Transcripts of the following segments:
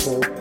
helpful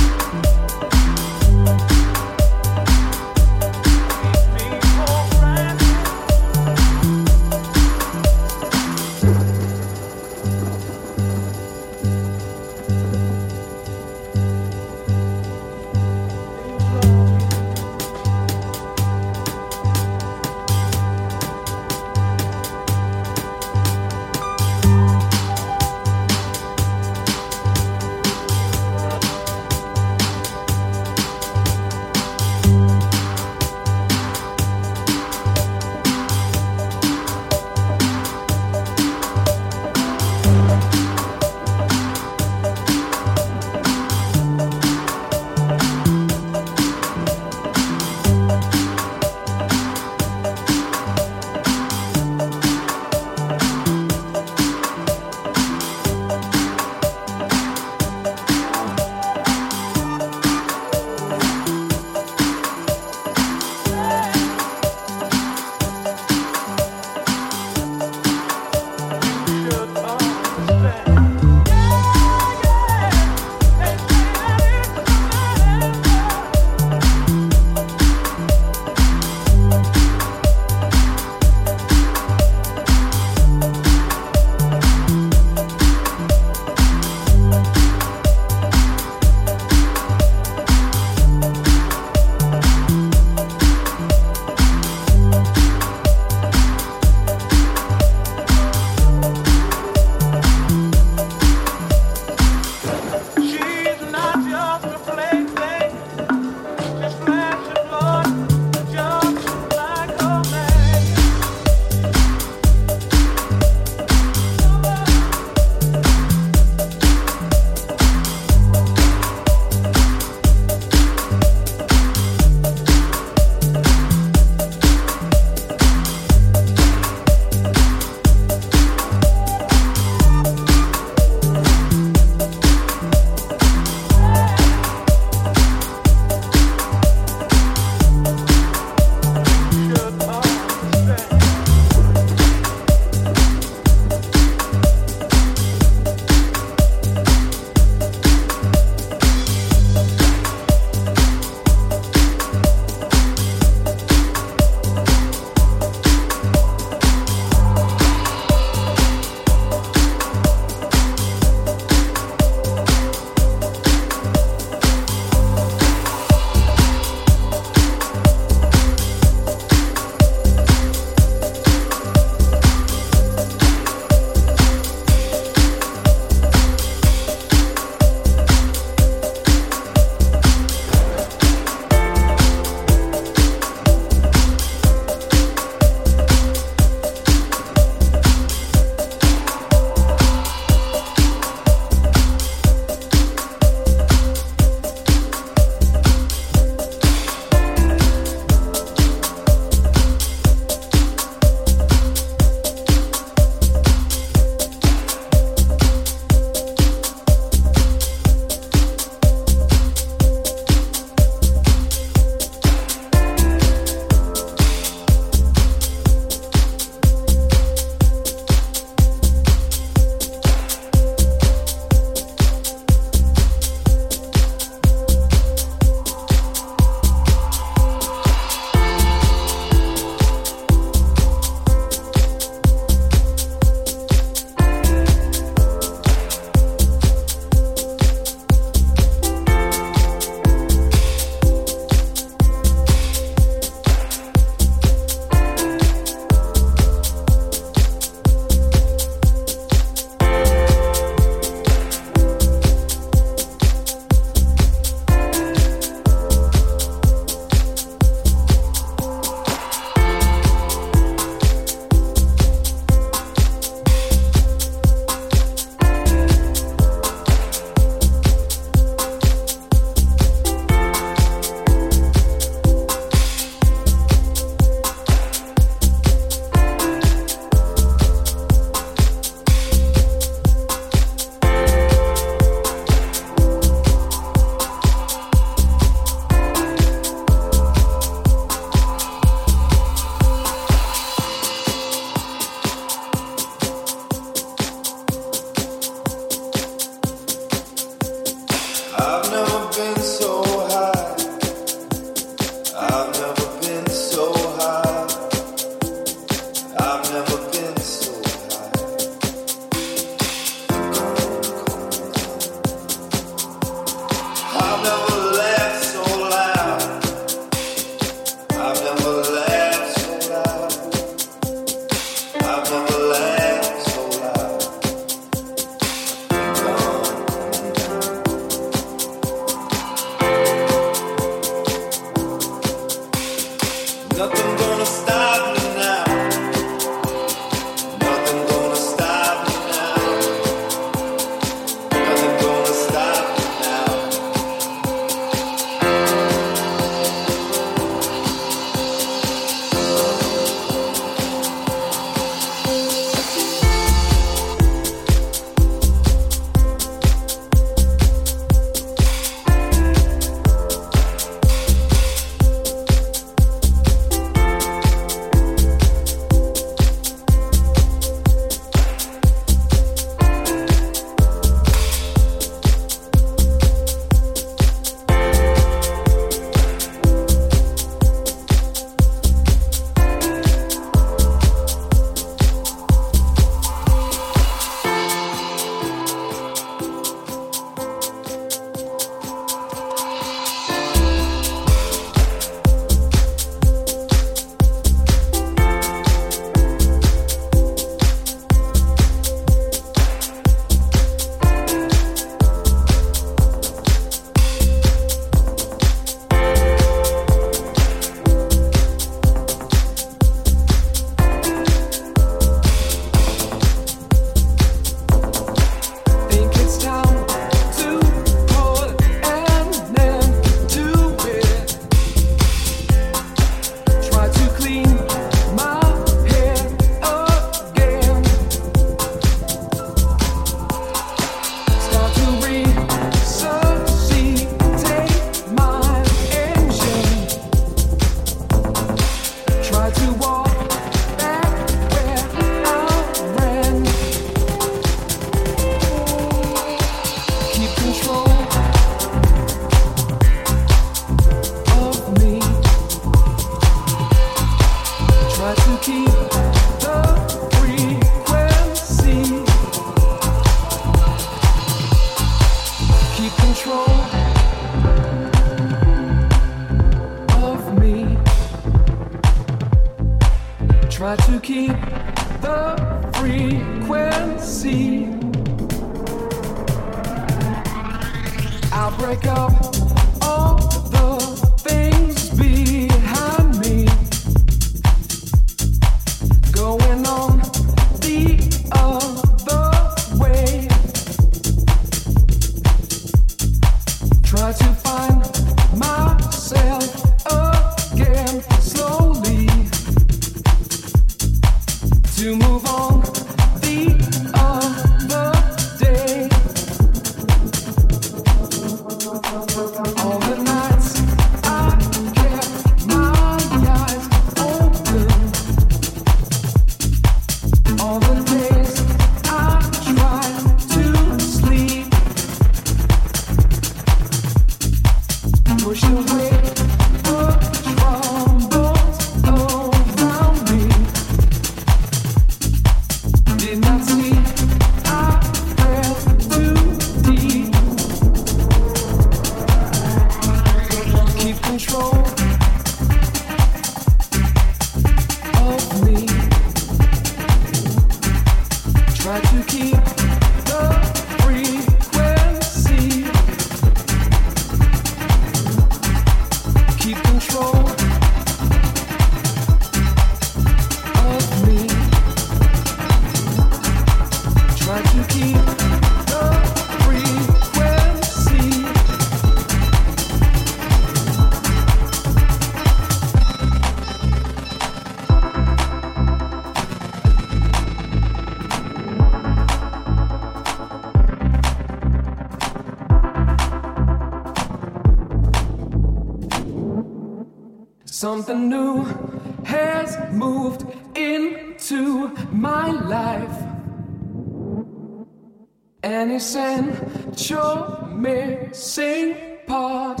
Essential missing part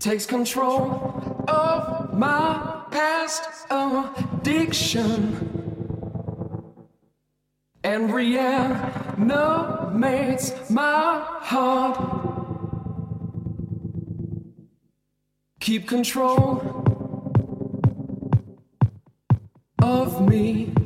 takes control of my past addiction and reanimates my heart. Keep control of me.